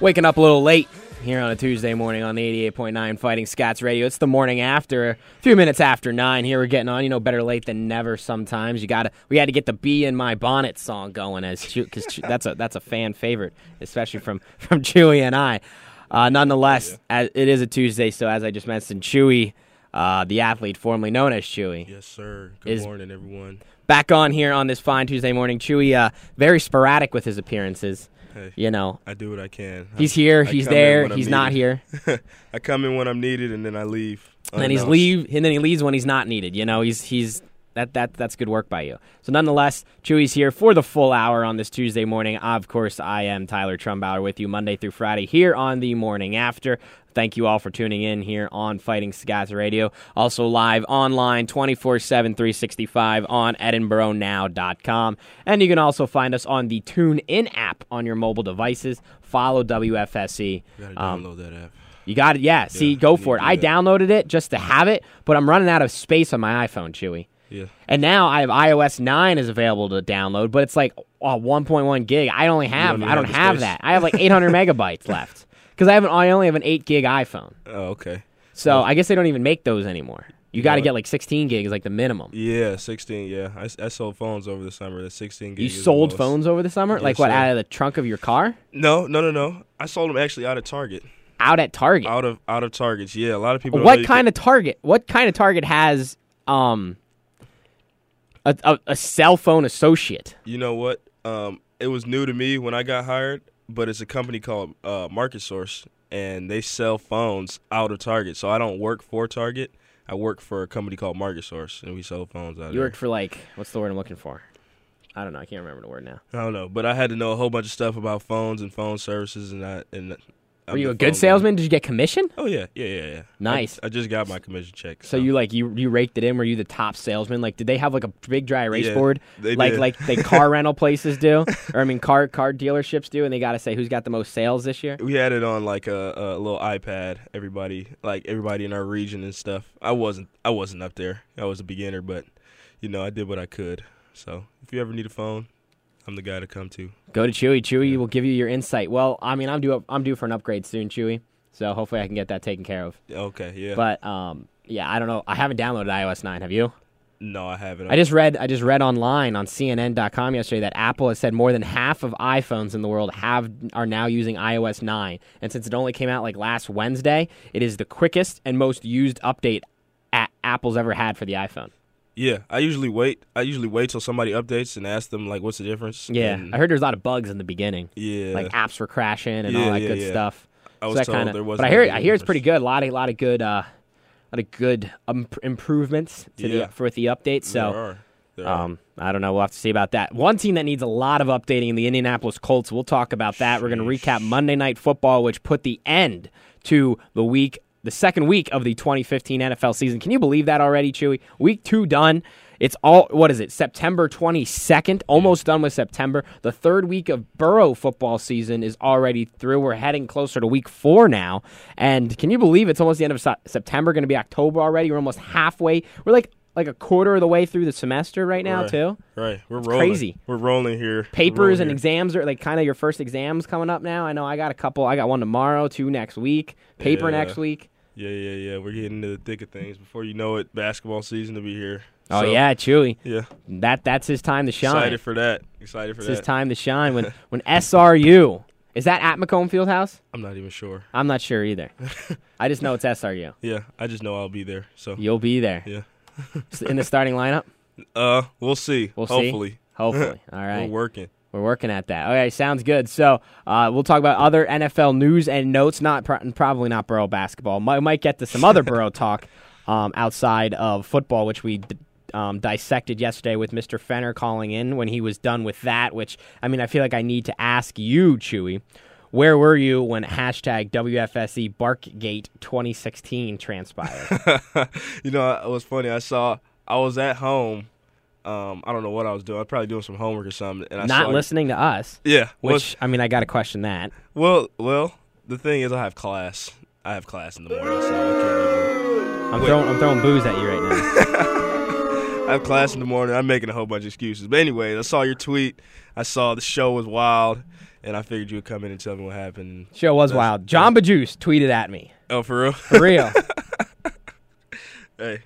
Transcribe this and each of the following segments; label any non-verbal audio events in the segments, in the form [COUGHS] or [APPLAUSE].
Waking up a little late here on a Tuesday morning on the 88.9 Fighting Scots Radio. It's the morning after, a few minutes after 9 here. We're getting on, you know, better late than never sometimes. You got to we had to get the Bee in My Bonnet song going as cuz that's a that's a fan favorite, especially from [LAUGHS] from Chewy and I. Uh, nonetheless, as, it is a Tuesday, so as I just mentioned, Chewy, uh, the athlete formerly known as Chewy, Yes, sir. Good morning, everyone. back on here on this fine Tuesday morning. Chewy, uh, very sporadic with his appearances. Hey, You know, I do what I can. he's here, I he's there, he's not here. [LAUGHS] I come in when I'm needed, and then I leave. and then he's leave and then he leaves when he's not needed. You know, he's he's that that that's good work by you. So nonetheless, Chewy's here for the full hour on this Tuesday morning. Of course, I am Tyler Trumbauer with you Monday through Friday here on the morning after. Thank you all for tuning in here on Fighting Scots Radio. Also live online 24 7, 365 on EdinboroNow.com. And you can also find us on the Tune In app on your mobile devices. Follow WFSE. You gotta Um, download that app. you got it. Yeah. See, Yeah, go for it. I downloaded it just to have it, but I'm running out of space on my iPhone, Chewy. Yeah. And now I have iOS 9 is available to download, but it's like uh, 1.1 gig. I only have. don't I don't have have space. that. I have like 800 [LAUGHS] megabytes left because I have. An, I only have an 8 gig iPhone. Oh, okay. So I guess they don't even make those anymore. You got to get like 16 gigs, like the minimum. Yeah, 16. Yeah, I sold phones over the summer. The 16 gig. You sold phones over the summer, Yes, like what sir. out of the trunk of your car, No, no, no, no. I sold them actually out of Target. out at Target. Out of out of Targets. Yeah, a lot of people. what kind of Target? What kind of Target has um a, a, a cell phone associate? You know what? Um, it was new to me when I got hired, but it's a company called uh, Market Source, and they sell phones out of Target. So I don't work for Target. I work for a company called Market Source, and we sell phones out of Target. You there. worked for like what's the word I'm looking for? I don't know. I can't remember the word now. I don't know, but I had to know a whole bunch of stuff about phones and phone services, and I and. I'm Were you a good salesman? Did you get commission? Oh yeah, yeah, yeah, yeah. Nice. I, I just got my commission check. So you like you you raked it in? Were you the top salesman? Like, did they have like a big dry erase Yeah, board, they like did. like they car [LAUGHS] rental places do, or I mean car car dealerships do, and they got to say who's got the most sales this year? we had it on like a, a little iPad. Everybody, like everybody in our region and stuff. I wasn't, I wasn't up there. I was a beginner, but you know, I did what I could. So if you ever need a phone, I'm the guy to come to. Go to Chewy. Chewy will give you your insight. Well, I mean, I'm due I'm due for an upgrade soon, Chewy. So hopefully I can get that taken care of. Okay, yeah. But um, yeah, I don't know. I haven't downloaded iOS 9. Have you? no, I haven't. I just read I just read online on CNN.com yesterday that Apple has said more than half of iPhones in the world have are now using iOS 9, and since it only came out like last Wednesday, it is the quickest and most used update a- Apple's ever had for the iPhone. Yeah, I usually wait. I usually wait till somebody updates and ask them like, "What's the difference?" Yeah, And, I heard there's a lot of bugs in the beginning, yeah, like apps were crashing and all that yeah, good yeah. stuff. I was that told kinda, there was. but I hear I hear it's pretty good. A lot of lot of good uh, lot of good um, improvements to Yeah. the for the update. So. there are. There are. Um, I don't know. We'll have to see about that. One team that needs a lot of updating in the Indianapolis Colts. We'll talk about that. We're going to recap Monday Night Football, which put the end to the week, the second week of the 2015 NFL season. Can you believe that already, Chewy? Week two done. It's all what is it? September 22nd, almost done with September. The third week of Borough football season is already through. We're heading closer to week four now, and can you believe it's almost the end of September? Going to be October already. We're almost halfway. We're like like a quarter of the way through the semester right now Right. too. right, we're rolling. crazy. We're rolling here. Papers rolling and here. exams are like kind of your first exams coming up now. I know I got a couple. I got one tomorrow, two next week, paper Yeah. next week. Yeah, yeah, yeah. We're getting into the thick of things. Before you know it, basketball season will be here. Oh So, yeah, Chewy. yeah. That that's his time to shine. Excited for that. Excited for It's that. his time to shine when [LAUGHS] when SRU is that at McComb Fieldhouse. I'm not even sure. I'm not sure either. [LAUGHS] I just know it's SRU. Yeah, I just know I'll be there. So You'll be there yeah. In the starting lineup. Uh, we'll see. We'll see. Hopefully, [LAUGHS] Hopefully. All we're working. We're working at that. Okay, sounds good. So uh, we'll talk about other NFL news and notes. Not pro- probably not Borough basketball. Might, might get to some other [LAUGHS] Borough talk um, outside of football, which we d- um, dissected yesterday with Mr. Fenner calling in when he was done with that. Which I mean, I feel like I need to ask you, Chewy. Where were you when hashtag WFSE Barkgate 2016 transpired? [LAUGHS] you know, it was funny. I saw I was at home. Um, I don't know what I was doing. I was probably doing some homework or something. And I Not saw, listening to us. Yeah. Which I mean, I got to question that. well, well, the thing is, I have class. I have class in the morning, so I can't even. I'm Wait. throwing I'm throwing booze at you right now. [LAUGHS] I have class in the morning. I'm making a whole bunch of excuses. But anyway, I saw your tweet. I saw the show was wild, and I figured you would come in and tell me what happened. Show was wild. John Bajuice tweeted at me. Oh, for real? For real. [LAUGHS] hey,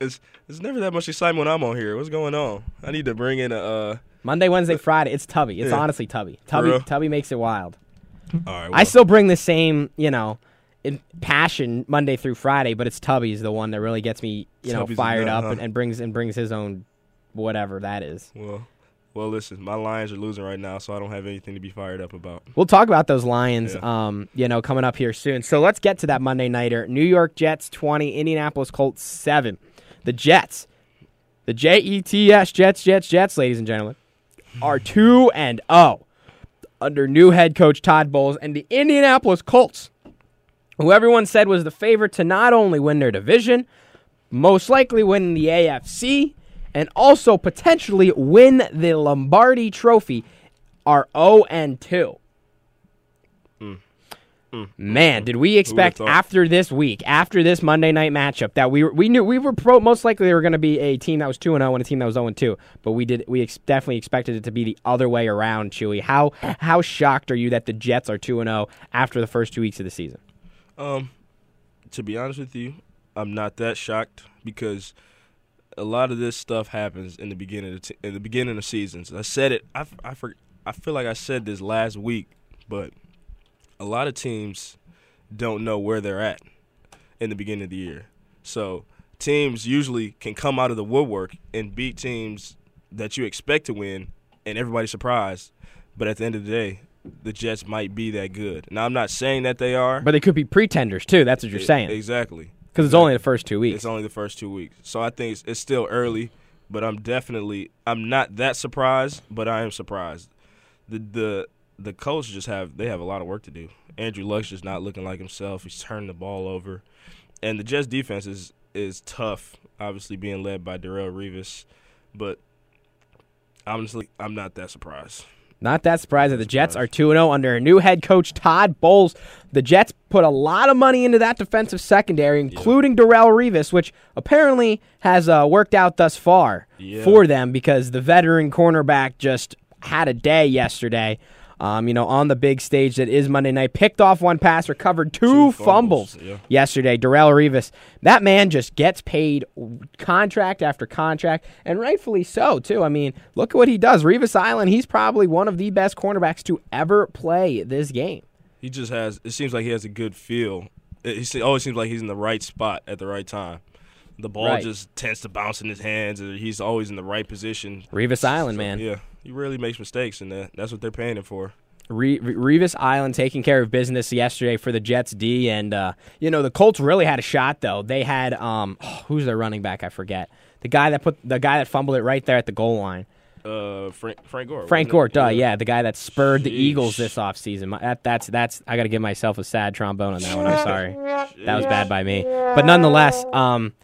it's it's never that much excitement when I'm on here. What's going on? I need to bring in a. Uh, Monday, Wednesday, Friday. It's Tubby. It's Yeah. honestly Tubby. Tubby Tubby makes it wild. all right. I still bring the same, you know, in passion Monday through Friday, but it's Tubby's the one that really gets me, you know, Tubby's the fired nut, up huh? and, and brings and brings his own whatever that is. Well, well, listen. My Lions are losing right now, so I don't have anything to be fired up about. We'll talk about those Lions, Yeah. um, you know, coming up here soon. So let's get to that Monday nighter. New York Jets twenty, Indianapolis Colts seven. The Jets, the J E T S Jets, Jets, Jets, ladies and gentlemen, are two and zero under new head coach Todd Bowles and the Indianapolis Colts, who everyone said was the favorite to not only win their division, most likely win the AFC, and also potentially win the Lombardi Trophy, are 0 and 2. Man, did we expect after this week, after this Monday night matchup, that we were, we knew we were pro, most likely they were going to be a team that was two and zero and a team that was zero and two, but we did we ex- definitely expected it to be the other way around. Chewy, how how shocked are you that the Jets are two and zero after the first two weeks of the season? Um, to be honest with you, I'm not that shocked because a lot of this stuff happens in the beginning of the t- in the beginning of seasons. I said it. I f- I, for, I feel like I said this last week, but a lot of teams don't know where they're at in the beginning of the year. So teams usually can come out of the woodwork and beat teams that you expect to win, and everybody's surprised. But at the end of the day, the Jets might be that good. Now I'm not saying that they are. But they could be pretenders too. That's what you're saying Exactly. Because it's only the first two weeks. It's only the first two weeks. So I think it's, it's still early, but I'm definitely I'm not that surprised, but I am surprised. The the the Colts just have they have a lot of work to do. Andrew Luck's just not looking like himself. He's turning the ball over. And the Jets defense is is tough, obviously being led by Darrelle Revis, but honestly, I'm not that surprised. Not that surprised that the Jets are surprised. 2 0 under a new head coach, Todd Bowles. The Jets put a lot of money into that defensive secondary, including Darrelle Revis, which apparently has uh, worked out thus far Yeah. for them because the veteran cornerback just had a day yesterday. Um, you know, on the big stage that is Monday night, picked off one pass, recovered two, Two fumbles, fumbles, yeah. yesterday. Darrelle Revis, that man just gets paid contract after contract, and rightfully so too. I mean, look at what he does. Revis Island, he's probably one of the best cornerbacks to ever play this game. He just has. It seems like he has a good feel. It, he always seems like he's in the right spot at the right time. The ball Right. just tends to bounce in his hands, and he's always in the right position. Revis Island, So, man. Yeah, he really makes mistakes, and that, that's what they're paying him for. Re- Re- Revis Island taking care of business yesterday for the Jets D, and uh, you know the Colts really had a shot though. They had um, [SIGHS] who's their running back? I forget the guy that put the guy that fumbled it right there at the goal line. Uh, Frank Frank Gore. Frank Gore, duh, yeah, the guy that spurred the Eagles this offseason. That, that's that's I got to give myself a sad trombone on that one. I'm sorry, [LAUGHS] that was bad by me. But nonetheless, um,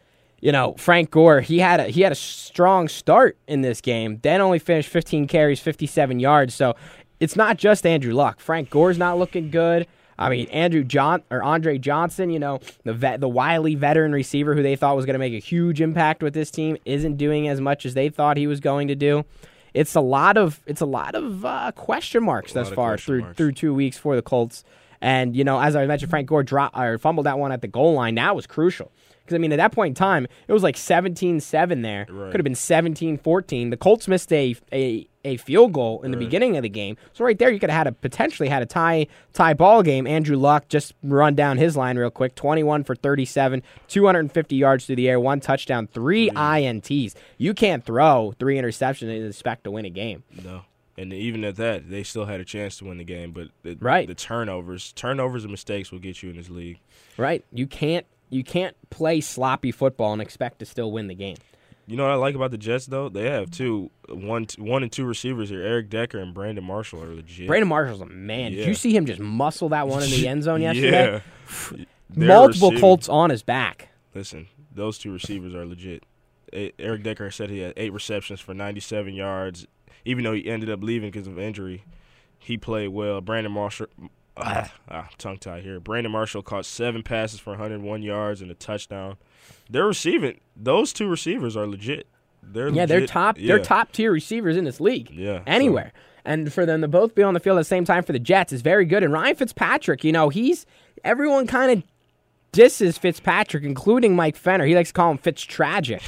you know Frank Gore, he had a he had a strong start in this game. Then only finished 15 carries, 57 yards. So it's not just Andrew Luck. Frank Gore's not looking good. I mean, Andrew John or Andre Johnson, you know, the vet, the wily veteran receiver who they thought was going to make a huge impact with this team, isn't doing as much as they thought he was going to do. It's a lot of it's a lot of uh, question marks thus far through marks. through two weeks for the Colts. And you know, as I mentioned, Frank Gore dropped or fumbled that one at the goal line. That was crucial because I mean, at that point in time, it was like 17-7 there. Right. Could have been 17-14. The Colts missed a a a field goal in the beginning of the game. So right there, you could have had a potentially had a tie tie ball game. Andrew Luck just run down his line real quick: twenty-one for thirty-seven, two hundred and fifty yards through the air, one touchdown, three ints. You can't throw three interceptions and expect to win a game. No. And even at that, they still had a chance to win the game, but the, Right. the turnovers, turnovers and mistakes will get you in this league. Right? You can't you can't play sloppy football and expect to still win the game. You know what I like about the Jets though? They have two, one, one and two receivers here. Eric Decker and Brandon Marshall are legit. Brandon Marshall's a man. Did you see him just muscle that one in the end zone [LAUGHS] yesterday? [LAUGHS] Yeah. Multiple receiving- Colts on his back. Listen, those two receivers are legit. Eric Decker said he had eight receptions for 97 yards. Even though he ended up leaving because of injury, he played well. Brandon Marshall, ah, ah, tongue tie here. Brandon Marshall caught seven passes for 101 yards and a touchdown. They're receiving. Those two receivers are legit. They're Yeah, they're top. Yeah. They're top tier receivers in this league. Yeah, anywhere. And for them to both be on the field at the same time for the Jets is very good. And Ryan Fitzpatrick, you know, he's everyone kind of disses Fitzpatrick, including Mike Fenner. He likes to call him Fitz tragic.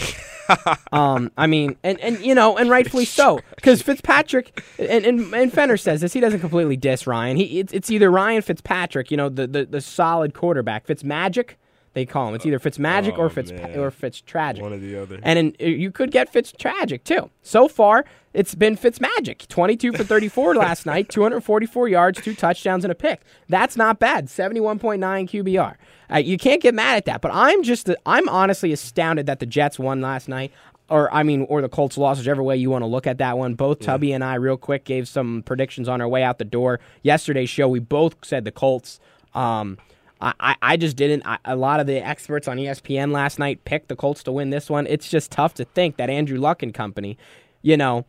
[LAUGHS] um, I mean, and, and you know, and rightfully so, because Fitzpatrick and, and and Fenner says this. He doesn't completely diss Ryan. He it's, it's either Ryan Fitzpatrick, you know, the the, the solid quarterback, Fitzmagic. They call him. It's either Fitzmagic or Oh, Fitz man. or Fitz tragic. One or the other. And in, you could get Fitz tragic too. So far, it's been Fitz magic. 22 for 34 [LAUGHS] last night, 244 yards, two touchdowns, and a pick. That's not bad. 71.9 QBR. Uh, you can't get mad at that. But I'm just, I'm honestly astounded that the Jets won last night. Or I mean, or the Colts lost, whichever way you want to look at that one. Both Tubby and I, real quick, gave some predictions on our way out the door. Yesterday's show, we both said the Colts. Um, I, I- just didn't. I, a lot of the experts on ESPN last night picked the Colts to win this one. It's just tough to think that Andrew Luck and company, you know,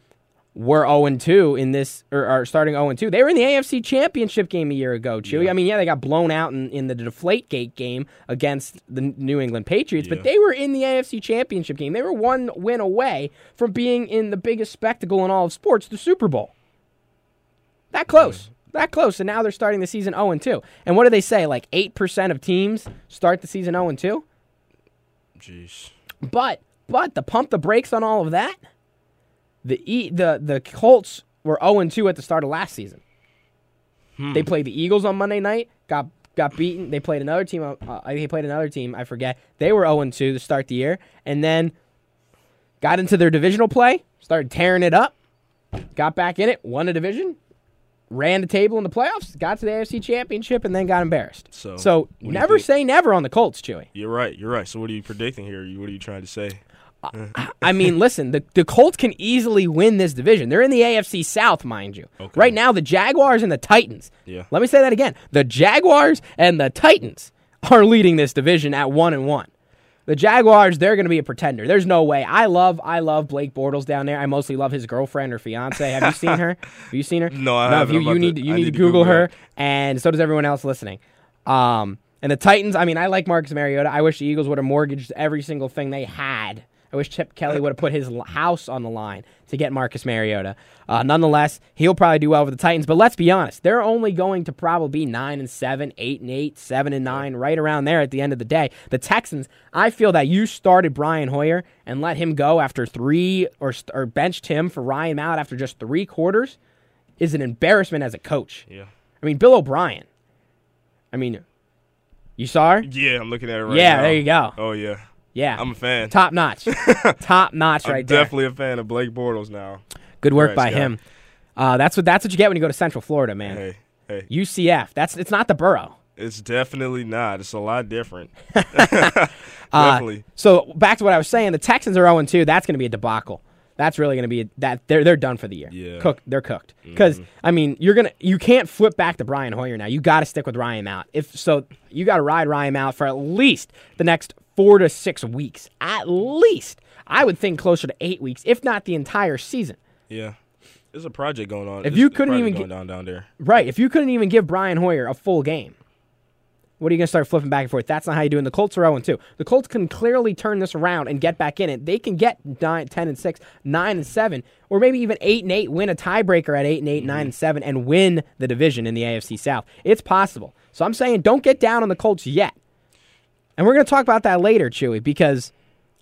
were 0 2 in this, or, or starting 0 2. They were in the AFC Championship game a year ago, Chewy. I mean, yeah, they got blown out in, in the Deflate Gate game against the New England Patriots, but they were in the AFC Championship game. They were one win away from being in the biggest spectacle in all of sports, the Super Bowl. That close. That close. And now they're starting the season 0 2. And what do they say? Like 8% of teams start the season 0 2? Jeez. But but the pump the brakes on all of that, the e, the the Colts were 0 2 at the start of last season. They played the Eagles on Monday night, got got beaten. They played another team. Uh, uh, they played another team. I forget. They were 0 2 to start the year, and then got into their divisional play, started tearing it up, got back in it, won a division, ran the table in the playoffs, got to the AFC Championship, and then got embarrassed. So, so what do you never say never on the Colts, Chewy. You're right. You're right. So what are you predicting here? What are you trying to say? I mean, listen, the, the Colts can easily win this division. They're in the AFC South, mind you. Okay. Right now, the Jaguars and the Titans. Yeah. Let me say that again. The Jaguars and the Titans are leading this division at one and one. The Jaguars, they're going to be a pretender. There's no way. I love, I love Blake Bortles down there. I mostly love his girlfriend or fiance. Have you seen her? [LAUGHS] Have you seen her? No, I if haven't. You, you need to- you need, need to Google Google her, and so does everyone else listening. Um, and the Titans, I mean, I like Marcus Mariota. I wish the Eagles would have mortgaged every single thing they had. I wish Chip Kelly would have put his house on the line to get Marcus Mariota. Uh, nonetheless, he'll probably do well with the Titans. But let's be honest, they're only going to probably be nine and seven, eight and eight, seven and nine, right around there at the end of the day. The Texans, I feel that you started Brian Hoyer and let him go after three, or or benched him for Ryan Mallett after just three quarters, is an embarrassment as a coach. Yeah. I mean, Bill O'Brien. I mean, you saw her? Yeah, I'm looking at it right Yeah, now. Yeah, there you go. Oh yeah. Yeah, I'm a fan. top notch, [LAUGHS] top notch right there. definitely a fan of Blake Bortles now. Good work by guy. him. Uh, that's what that's what you get when you go to Central Florida, man. Hey, hey. UCF. That's it's not the borough. It's definitely not. It's a lot different. [LAUGHS] [LAUGHS] Uh, definitely. so back to what I was saying, the Texans are 0 2. That's going to be a debacle. That's really going to be a, that they're they're done for the year. Yeah. Mm-hmm. cooked. They're cooked. Because I mean, you're gonna you can't flip back to Brian Hoyer now. You got to stick with Ryan Mount. If so, you got to ride Ryan Mount for at least the next four to six weeks. At least, I would think closer to eight weeks, if not the entire season. Yeah. There's a project going on. If There's you couldn't even get- down down there. Right. If you couldn't even give Brian Hoyer a full game, what are you going to start flipping back and forth? That's not how you do it. And the Colts are 0 2. The Colts can clearly turn this around and get back in it. They can get 9, 10 and 6, 9 and 7, or maybe even 8 and 8, win a tiebreaker at 8 and 8, mm-hmm. 9 and 7, and win the division in the AFC South. It's possible. So I'm saying don't get down on the Colts yet. And we're going to talk about that later, Chewy, because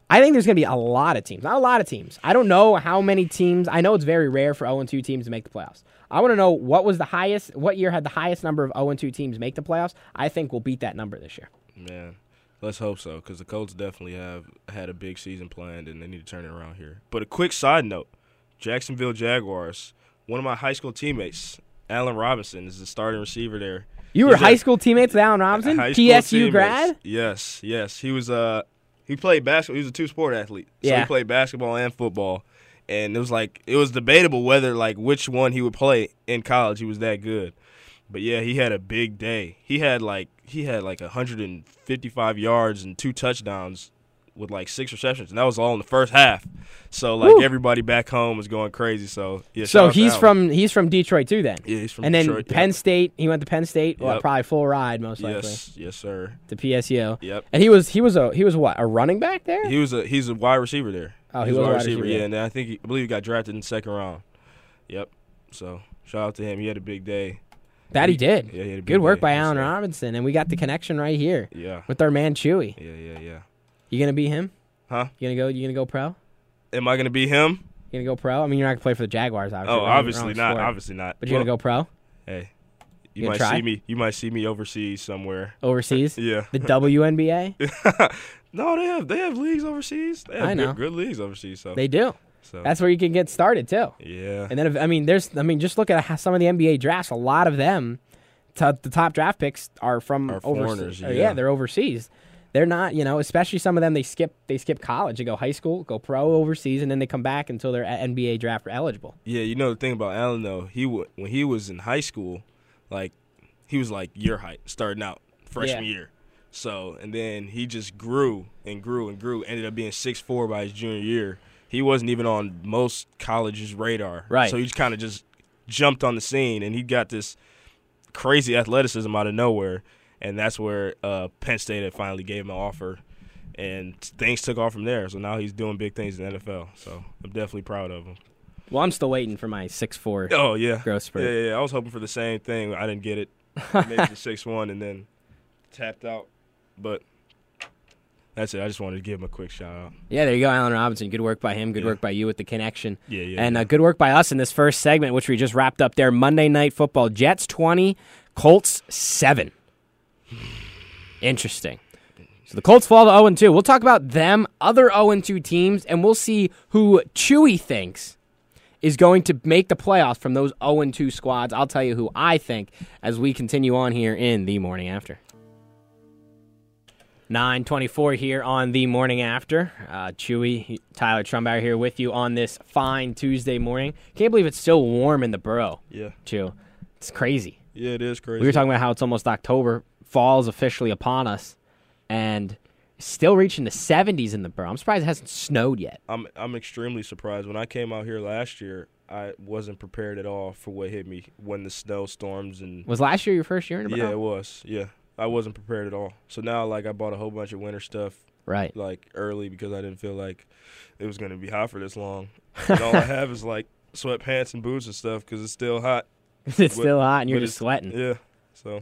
I think there's going to be a lot of teams. Not a lot of teams. I don't know how many teams. I know it's very rare for 0 2 teams to make the playoffs. I want to know what was the highest, what year had the highest number of 0 2 teams make the playoffs. I think we'll beat that number this year. Man, let's hope so because the Colts definitely have had a big season planned and they need to turn it around here. But a quick side note Jacksonville Jaguars, one of my high school teammates, Allen Robinson, is the starting receiver there. You were high school teammates with Allen Robinson, High school PSU teammates. grad. Yes, yes. He was uh he played basketball. He was a two sport athlete. So Yeah. he played basketball and football. And it was like it was debatable whether like which one he would play in college. He was that good. But yeah, he had a big day. He had like he had like 155 yards and two touchdowns with like six receptions, and that was all in the first half. So like Woo. everybody back home was going crazy. So yeah. So shout out to he's from he's from Detroit too. Then, yeah he's from and then Penn Yep. State. He went to Penn State. Well, probably full ride most likely Yes, yes sir. to PSU. Yep. And he was he was a he was what a running back there. He was a he's a wide receiver there. Oh, he was a wide wide receiver, Yeah, yeah. and I think he, I believe he got drafted in the second round. Yep. So shout out to him. He had a big day. That he did. Yeah, he had a big Good work day. by Allen. Robinson, and we got the connection right here Yeah. with our man Chewy. Yeah, yeah, yeah. You gonna be him? Huh? You gonna go? You gonna go pro? Am I gonna be him? You gonna go pro? I mean, you're not gonna play for the Jaguars, obviously. Oh, obviously not. sport. Obviously not. But you're gonna go pro Hey, you You might try? see me. You might see me overseas somewhere. overseas? [LAUGHS] Yeah. the WNBA? [LAUGHS] no, they have they have leagues overseas. They have I know. Good, good leagues overseas. So, They do. so That's where you can get started too. yeah. And then, if, I mean, there's, I mean, just look at some of the NBA drafts. A lot of them, to, the top draft picks are from Are overseas. foreigners, or, yeah. they're overseas. They're not, you know, especially some of them. They skip, they skip college. They go high school, go pro overseas, and then they come back until they're NBA draft eligible. Yeah, you know the thing about Allen though, he w- when he was in high school, like he was like your height starting out freshman Yeah. year. So and then he just grew and grew and grew. Ended up being six four by his junior year. He wasn't even on most colleges' radar. Right. So he just kind of just jumped on the scene, and he got this crazy athleticism out of nowhere. And that's where uh, Penn State had finally gave him an offer, and things took off from there. So now he's doing big things in the NFL. So I'm definitely proud of him. Well, I'm still waiting for my six four Oh yeah, growth spurt. yeah, yeah, yeah. I was hoping for the same thing. I didn't get it. Maybe the [LAUGHS] six one and then tapped out. But that's it. I just wanted to give him a quick shout out. Yeah, there you go, Allen Robinson. Good work by him. Good Yeah. work by you with the connection. Yeah, yeah. And yeah. uh, good work by us in this first segment, which we just wrapped up there. Monday Night Football. Jets 20, Colts 7. Interesting. So the Colts fall to 0 2. We'll talk about them, other 0 2 teams, and we'll see who Chewy thinks is going to make the playoffs from those 0 2 squads. I'll tell you who I think as we continue on here in the morning after. 924 here on the morning after. Uh, Chewy, Tyler Trumbauer here with you on this fine Tuesday morning. Can't believe it's still warm in the borough, yeah, Chew. It's crazy. yeah, it is crazy. We were talking about how it's almost October. Fall's officially upon us, and still reaching the 70s in the borough. I'm surprised it hasn't snowed yet. I'm I'm extremely surprised. When I came out here last year, I wasn't prepared at all for what hit me when the snowstorms and Was last year your first year in the yeah, it was. Yeah, I wasn't prepared at all. So now, like, I bought a whole bunch of winter stuff Right. like early because I didn't feel like it was gonna be hot for this long. And all I [LAUGHS] have is like sweatpants and boots and stuff because it's still hot. it's still hot and you're just sweating. Yeah. So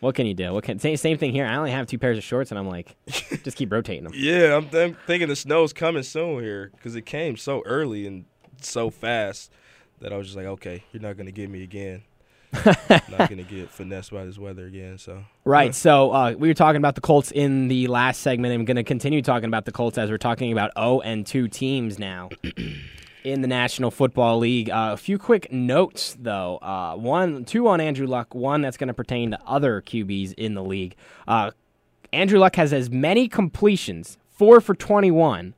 What can you do? What can same, same thing here. I only have two pairs of shorts, and I'm like, [LAUGHS] just keep rotating them. yeah, I'm, I'm thinking the snow's coming soon here because it came so early and so fast that I was just like, okay, you're not gonna get me again. [LAUGHS] not gonna get finessed by this weather again. So Right. So uh, we were talking about the Colts in the last segment. I'm going to continue talking about the Colts as we're talking about 0 and 2 teams now [CLEARS THROAT] in the National Football League. Uh, a few quick notes, though. Uh, one, two on Andrew Luck. One that's going to pertain to other QBs in the league. Uh, Andrew Luck has as many completions, four for 21.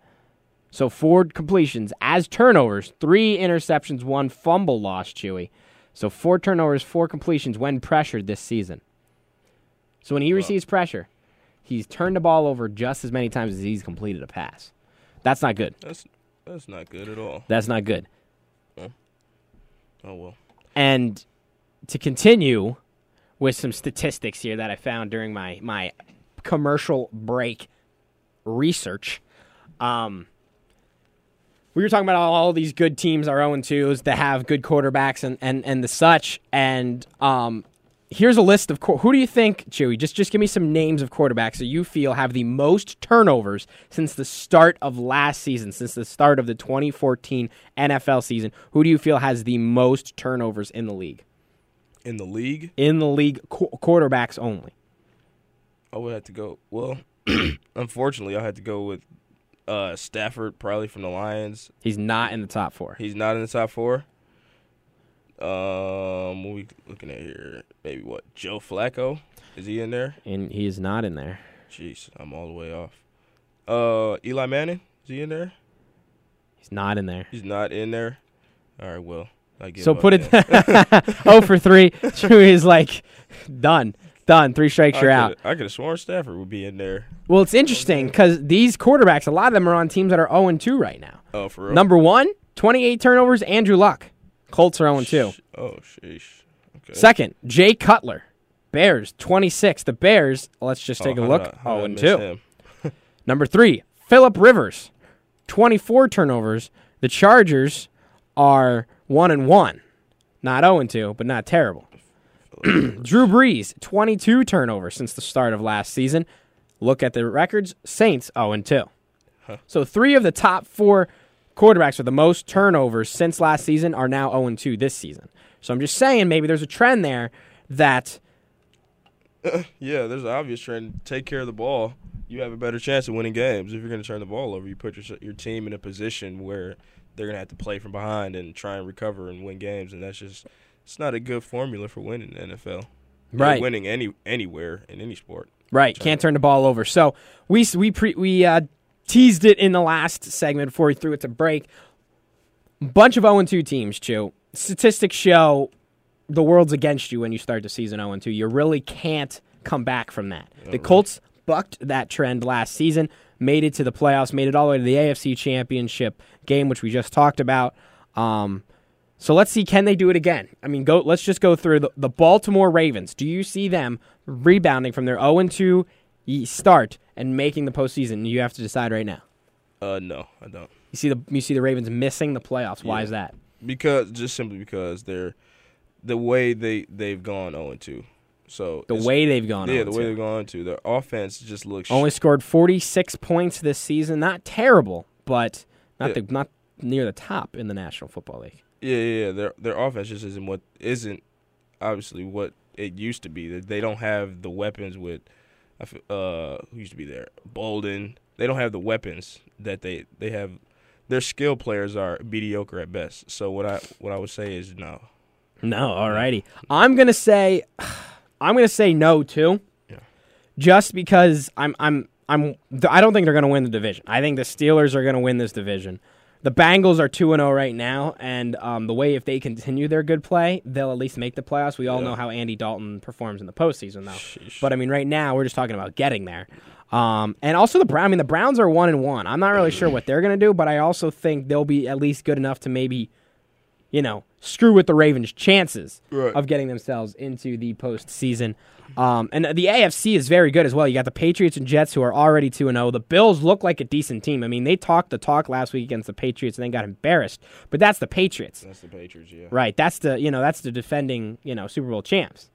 So four completions as turnovers, three interceptions, one fumble loss. Chewy. So four turnovers, four completions when pressured this season. So when he receives pressure, he's turned the ball over just as many times as he's completed a pass. That's not good. that's that's not good at all. That's not good. Oh well. And to continue with some statistics here that I found during my my commercial break research, um, we were talking about all, all these good teams are 0 2s that have good quarterbacks and, and, and the such. And um, here's a list of qu- who do you think, Chewy? Just just give me some names of quarterbacks that you feel have the most turnovers since the start of last season, since the start of the 2014 NFL season. Who do you feel has the most turnovers in the league? In the league, In the league, qu- quarterbacks only. I would have to go. Well, [CLEARS THROAT] unfortunately, I had to go with uh, Stafford, probably from the Lions. He's not in the top four. He's not in the top four. Um, what we looking at here? Maybe what? Joe Flacco is he in there? And he is not in there. Jeez, I'm all the way off. Uh, Eli Manning is he in there? He's not in there. He's not in there. All right, well, I give So up put it. 0 [LAUGHS] for 3. [LAUGHS] Chewy is like, done. Done. Three strikes, I you're out. coulda- I could have sworn Stafford would be in there. Well, it's interesting because these quarterbacks, a lot of them are on teams that are 0 2 right now. Oh, for real. Number one, 28 turnovers, Andrew Luck. Colts are 0 2. Sh- Oh, sheesh. Okay. Second, Jay Cutler. Bears, 26. The Bears, let's just Oh, take a look, I- 0 did I miss 2. [LAUGHS] Number three, Philip Rivers. 24 turnovers. The Chargers are 1 and 1. Not 0 and 2, but not terrible. [CLEARS THROAT] Drew Brees, 22 turnovers since the start of last season. Look at the records Saints 0 and 2. So three of the top four quarterbacks with the most turnovers since last season are now 0 and 2 this season. So I'm just saying maybe there's a trend there that [LAUGHS] Yeah, there's an obvious trend. Take care of the ball. You have a better chance of winning games. If you're going to turn the ball over, you put your your team in a position where they're going to have to play from behind and try and recover and win games, and that's just it's not a good formula for winning in the NFL. Right. winning any anywhere in any sport. Right, can't turn the ball over. So we we pre, we uh, teased it in the last segment before we threw it to break. Bunch of 0 2 teams, Chew. Statistics show the world's against you when you start the season 0 2. You really can't come back from that. The Colts bucked that trend last season, made it to the playoffs, made it all the way to the AFC Championship game, which we just talked about. Um, so let's see, can they do it again? I mean, go. Let's just go through the, the Baltimore Ravens. Do you see them rebounding from their 0 2 start and making the postseason? You have to decide right now. Uh, no, I don't. You see the you see the Ravens missing the playoffs. Why Yeah. is that? Because just simply because they're the way they they've gone 0 2. So The way they've gone. yeah, 0 the way they've gone to their offense just looks only scored 46 points this season. Not terrible, but not Yeah. the not near the top in the National Football League. Yeah, yeah, yeah. Their their offense just isn't what isn't obviously what it used to be. They don't have the weapons with I f- uh who used to be there? Boldin. They don't have the weapons that they they have. Their skill players are mediocre at best. So what I what I would say is no. No, alrighty. I'm gonna say, [SIGHS] I'm gonna say no too. Yeah. Just because I'm, I'm, I'm. I don't think they're gonna win the division. I think the Steelers are gonna win this division. The Bengals are two and zero right now, and um, the way if they continue their good play, they'll at least make the playoffs. We all Yeah. know how Andy Dalton performs in the postseason, though. Sheesh. But I mean, right now we're just talking about getting there. Um, and also the Brown. I mean, the Browns are one and one. I'm not really sure what they're gonna do, but I also think they'll be at least good enough to maybe, you know, screw with the Ravens' chances Right. of getting themselves into the postseason. Um, and the AFC is very good as well. You got the Patriots and Jets who are already two and zero. The Bills look like a decent team. I mean, they talked the talk last week against the Patriots and then got embarrassed. But that's the Patriots. That's the Patriots, yeah. Right. That's the you know that's the defending you know Super Bowl champs.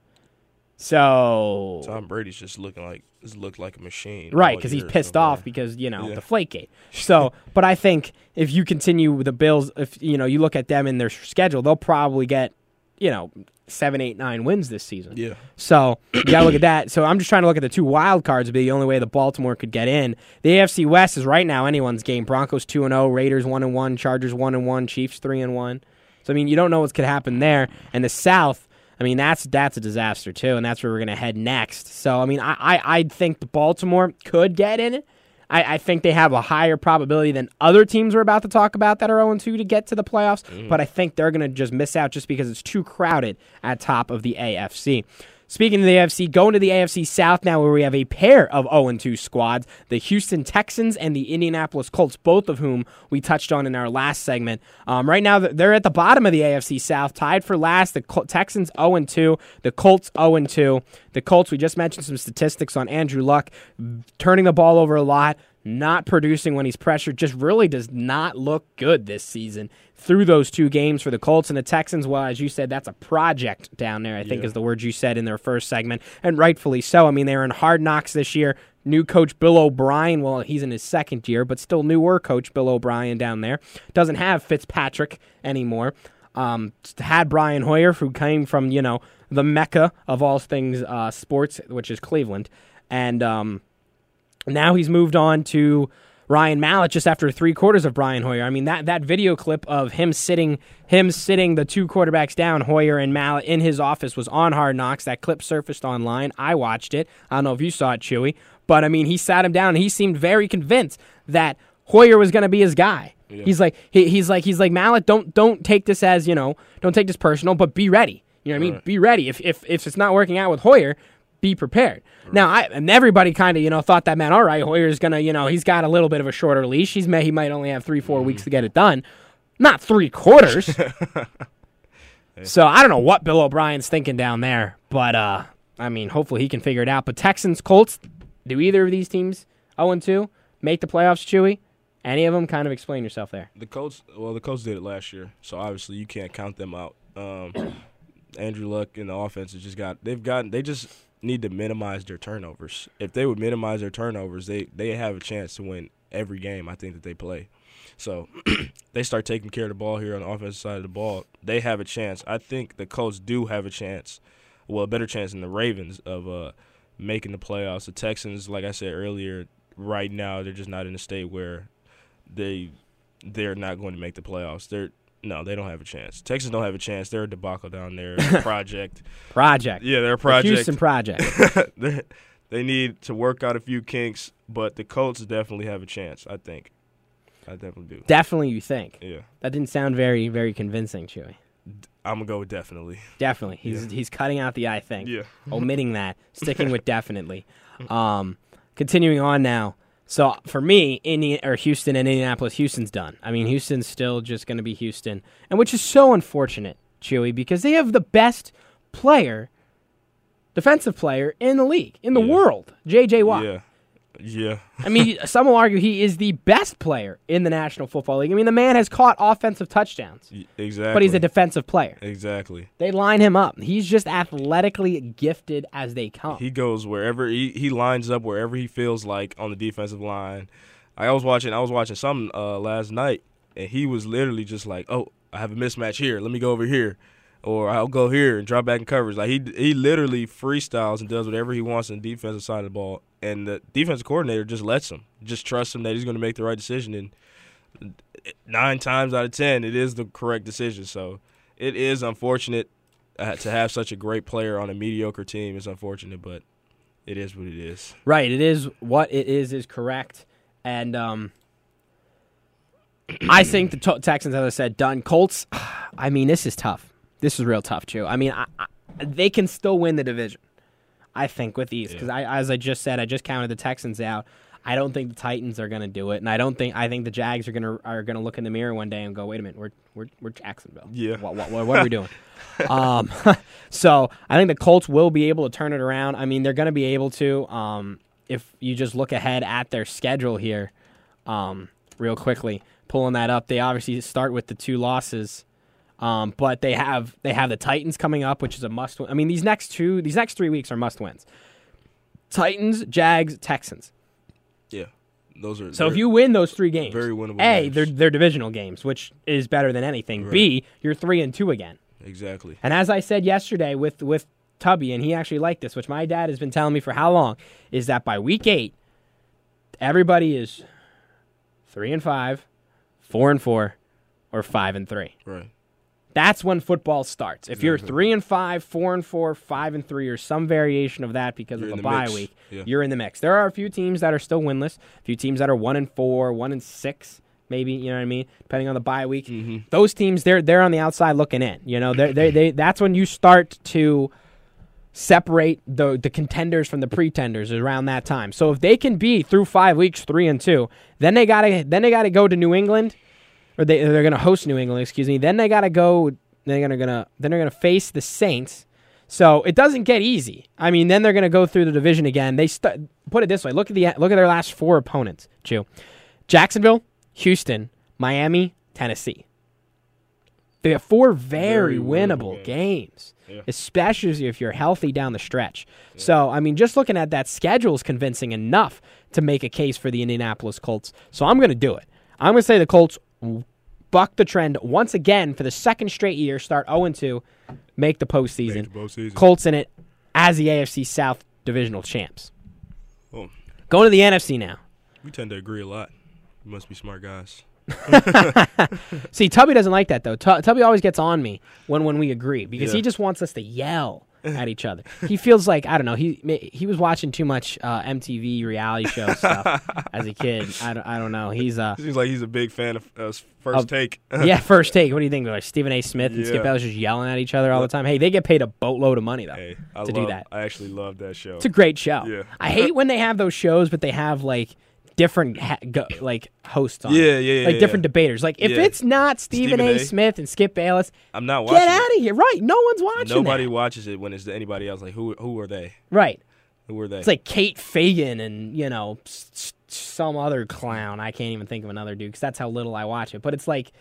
So Tom Brady's just looking like just looked like a machine. right because he's pissed off because you know Yeah. the Flakegate. [LAUGHS] So, but I think if you continue with the Bills, if you know you look at them in their schedule, they'll probably get you know seven, eight, nine wins this season. Yeah. So you gotta look at that. So I'm just trying to look at the two wild cards. Would be the only way the Baltimore could get in. The AFC West is right now anyone's game. Broncos two and zero, Raiders one and one, Chargers one and one, Chiefs three and one. So I mean, you don't know what's could happen there. And the South, I mean, that's that's a disaster too, and that's where we're gonna head next. So I mean, I I, I think the Baltimore could get in it. I, I think they have a higher probability than other teams we're about to talk about that are 0 2 to get to the playoffs, mm. but I think they're going to just miss out just because it's too crowded at top of the AFC. Speaking of the AFC, going to the AFC South now, where we have a pair of 0 2 squads the Houston Texans and the Indianapolis Colts, both of whom we touched on in our last segment. Um, right now, they're at the bottom of the AFC South, tied for last. The Col- Texans 0 2, the Colts 0 2. The Colts, we just mentioned some statistics on Andrew Luck turning the ball over a lot, not producing when he's pressured, just really does not look good this season through those two games for the Colts and the Texans. Well, as you said, that's a project down there, I think Yeah. is the word you said in their first segment, and rightfully so. I mean, they were in hard knocks this year. New coach Bill O'Brien, well, he's in his second year, but still newer coach Bill O'Brien down there. Doesn't have Fitzpatrick anymore. Um, had Brian Hoyer, who came from, you know, the mecca of all things uh, sports, which is Cleveland. And um, now he's moved on to Ryan Mallett just after three quarters of Brian Hoyer. I mean that that video clip of him sitting him sitting the two quarterbacks down, Hoyer and Mallett in his office was on Hard Knocks. That clip surfaced online. I watched it. I don't know if you saw it, Chewy, but I mean he sat him down and he seemed very convinced that Hoyer was going to be his guy. Yeah. He's like he, he's like he's like Mallett. Don't don't take this as you know don't take this personal, but be ready. You know what I mean? Right. Be ready. If if if it's not working out with Hoyer, be prepared. Now, I and everybody kind of you know thought that man. All right, Hoyer's gonna you know he's got a little bit of a shorter leash. He's may he might only have three four weeks to get it done, not three quarters. [LAUGHS] [LAUGHS] so I don't know what Bill O'Brien's thinking down there, but uh, I mean, hopefully he can figure it out. But Texans, Colts, do either of these teams zero and two make the playoffs? Chewy? Any of them? Kind of explain yourself there. The Colts, well, the Colts did it last year, so obviously you can't count them out. Um, [CLEARS THROAT] Andrew Luck and the offense has just got they've gotten they just need to minimize their turnovers. If they would minimize their turnovers, they they have a chance to win every game. I think that they play. So [CLEARS THROAT] they start taking care of the ball here on the offensive side of the ball. They have a chance. I think the Colts do have a chance, well, a better chance than the Ravens of uh, making the playoffs. The Texans, like I said earlier, right now they're just not in a state where they they're not going to make the playoffs. They're no, they don't have a chance. Texas don't have a chance. They're a debacle down there. [LAUGHS] project. Project. Yeah, they're a The project. Houston Project. [LAUGHS] they, they need to work out a few kinks, but the Colts definitely have a chance. I think. I definitely do. Definitely, you think Yeah, that didn't sound very, very convincing, Chewy. I'm gonna go with definitely. Definitely, he's Yeah. he's cutting out the I think, Yeah. omitting that, [LAUGHS] sticking with definitely. Um, continuing on now. So for me, Indian or Houston and Indianapolis, Houston's done. I mean, Houston's still just going to be Houston, and which is so unfortunate, Chewy, because they have the best player, defensive player in the league, in the Yeah. world, J.J. Watt. Yeah. Yeah. I mean, some will argue he is the best player in the National Football League. I mean, the man has caught offensive touchdowns, Exactly. but he's a defensive player. exactly. They line him up. He's just athletically gifted as they come. He goes wherever he, he lines up wherever he feels like on the defensive line. I was watching I was watching something uh, last night and he was literally just like, "Oh, I have a mismatch here. Let me go over here." Or I'll go here and drop back in coverage. Like he he literally freestyles and does whatever he wants on the defensive side of the ball, and the defensive coordinator just lets him, just trusts him that he's going to make the right decision. And nine times out of ten, it is the correct decision. So it is unfortunate uh, to have such a great player on a mediocre team. It's unfortunate, but it is what it is. right. It is what it is is correct. And um, I think the Texans, as I said, done. Colts. [SIGHS] I mean, this is tough. This is real tough, too. I mean, I, I, they can still win the division. I think with ease because I, as I just said, I just counted the Texans out. I don't think the Titans are going to do it, and I don't think I think the Jags are going to are going to look in the mirror one day and go, "Wait a minute, we're we're, we're Jacksonville. Yeah. what, what, what, what are we doing?" [LAUGHS] um, [LAUGHS] so I think the Colts will be able to turn it around. I mean, they're going to be able to. Um, if you just look ahead at their schedule here, um, real quickly, pulling that up, they obviously start with the two losses. Um, but they have they have the Titans coming up, which is a must win. I mean, these next two these next three weeks are must wins. Titans, Jags, Texans. Yeah, those are So if you win those three games, very winnable. A, games. they're they're divisional games, which is better than anything. B, you're three and two again. exactly. And as I said yesterday with with Tubby, and he actually liked this, which my dad has been telling me for how long, is that by week eight, everybody is three and five, four and four, or five and three. Right. That's when football starts. If you're three and five, four and four, five and three, or some variation of that because You're of a the bye mix. week, Yeah. you're in the mix. There are a few teams that are still winless, a few teams that are one and four, one and six, maybe. You know what I mean? Depending on the bye week. Mm-hmm. Those teams, they're they're on the outside looking in. You know, they they. That's when you start to separate the the contenders from the pretenders around that time. So if they can be through five weeks three and two, then they gotta then they gotta go to New England, or they they're gonna host New England. Excuse me. Then they gotta go. They're gonna gonna then they're gonna face the Saints. So it doesn't get easy. I mean, then they're gonna go through the division again. They st- put it this way. Look at the look at their last four opponents. Chew, Jacksonville, Houston, Miami, Tennessee. They have four very, Very winnable winnable games, Yeah. especially if you're healthy down the stretch. So, I mean, just looking at that schedule is convincing enough to make a case for the Indianapolis Colts. So I'm going to do it. I'm going to say the Colts buck the trend once again for the second straight year, start 0 2, make the postseason. Both seasons. Colts in it as the AFC South divisional champs. Oh, Going to the NFC now. we tend to agree a lot. You must be smart guys. [LAUGHS] See, Tubby doesn't like that though. Tu- Tubby always gets on me when when we agree because he just wants us to yell at each other. He feels like I don't know. He he was watching too much uh, MTV reality show [LAUGHS] stuff as a kid. I don't, I don't know. He's uh Seems like he's a big fan of uh, first Of- take. [LAUGHS] yeah. [LAUGHS] First take. What do you think? Like Stephen A. Smith and Skip Yeah. Bayless just yelling at each other all the time. Hey, they get paid a boatload of money though. hey, I to love, do that. I actually love that show. It's a great show. Yeah. I hate when they have those shows, but they have like different ha- go- like hosts on. Yeah, yeah, yeah, Like yeah. different debaters. Like if Yeah. it's not Stephen, Stephen A. A. Smith and Skip Bayless, I'm not watching. get out of here. Right? No one's watching. Nobody that. watches it when it's anybody else. Like who? Who are they? Right. Who are they? It's like Kate Fagan and you know some other clown. I can't even think of another dude because that's how little I watch it. But it's like,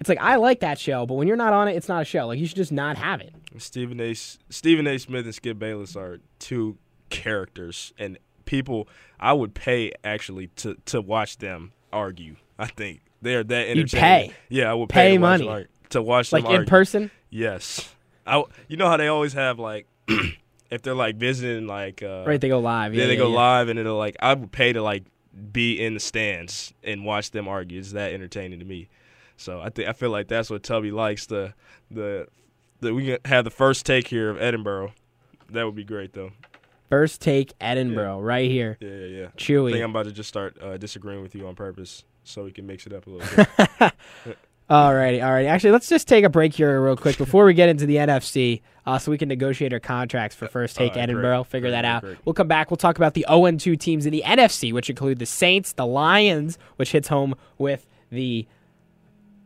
it's like I like that show, but when you're not on it, it's not a show. Like you should just not have it. Stephen A. Stephen A. Smith and Skip Bayless are two characters, and people I would pay actually to to watch them argue. I think they're that entertaining. You'd pay. Yeah, I would Pay pay, to watch money. them argue- to watch Like in argue. person. Yes, I. You know how they always have like [CLEARS THROAT] if they're like visiting like uh, Right, they go live. yeah, Yeah, they go yeah. live and it'll like I would pay to like be in the stands and watch them argue. It's that entertaining to me. So I think I feel like that's what Tubby likes. The the the we can have the first take here of Edinboro. That would be great though. First take Edinboro right here. Yeah, yeah, yeah. I think I'm about to just start uh, disagreeing with you on purpose so we can mix it up a little bit. [LAUGHS] Alrighty, alrighty. Actually, let's just take a break here real quick before we get into the NFC, uh, so we can negotiate our contracts for first take Alright, Edinboro. great, Figure great, that out. great. We'll come back. We'll talk about the 0 2 teams in the NFC, which include the Saints, the Lions, which hits home with the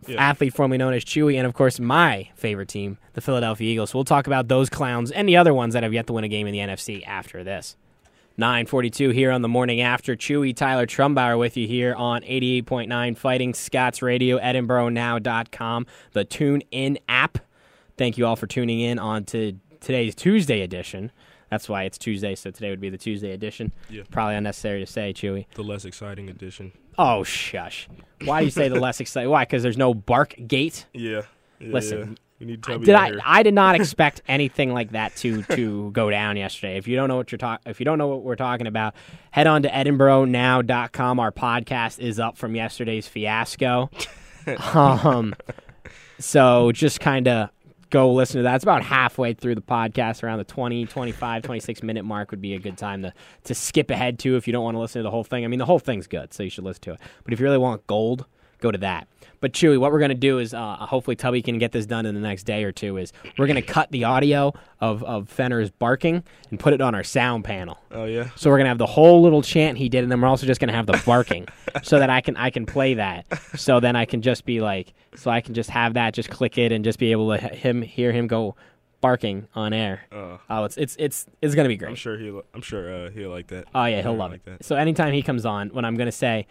Yeah. athlete formerly known as Chewy, and of course my favorite team, the Philadelphia Eagles. So we'll talk about those clowns and the other ones that have yet to win a game in the NFC after this. 942 here on the morning after. Chewy Tyler Trumbauer with you here on 88.9 Fighting Scots Radio, EdinboroNow.com, the Tune In app. Thank you all for tuning in on to today's Tuesday edition. That's why it's Tuesday, so today would be the Tuesday edition. Yeah. Probably unnecessary to say, Chewy. the less exciting edition. Oh, shush. Why do you say the less [LAUGHS] exciting? Why? Because there's no bark gate? Yeah. yeah Listen, yeah. Tubby did I? here. I did not [LAUGHS] expect anything like that to to go down yesterday. If you don't know what you're talking, if you don't know what we're talking about, head on to EdinboroNow.com. Our podcast is up from yesterday's fiasco. [LAUGHS] um, so just kind of go listen to that. It's about halfway through the podcast, around the 20, 25, 26 minute mark would be a good time to to skip ahead to if you don't want to listen to the whole thing. I mean, the whole thing's good, so you should listen to it. But if you really want gold, go to that. But Chewy, what we're going to do is uh, hopefully Tubby can get this done in the next day or two. Is we're going to cut the audio of of Fenner's barking and put it on our sound panel. oh yeah. So we're gonna have the whole little chant he did, and then we're also just gonna have the barking, [LAUGHS] so that I can I can play that. So then I can just be like, so I can just have that, just click it, and just be able to h- him hear him go barking on air. Uh, Oh, it's it's it's it's gonna be great. I'm sure he'll. I'm sure uh, he'll like that. Oh yeah, he'll Yeah, love it. So anytime he comes on, when I'm gonna say,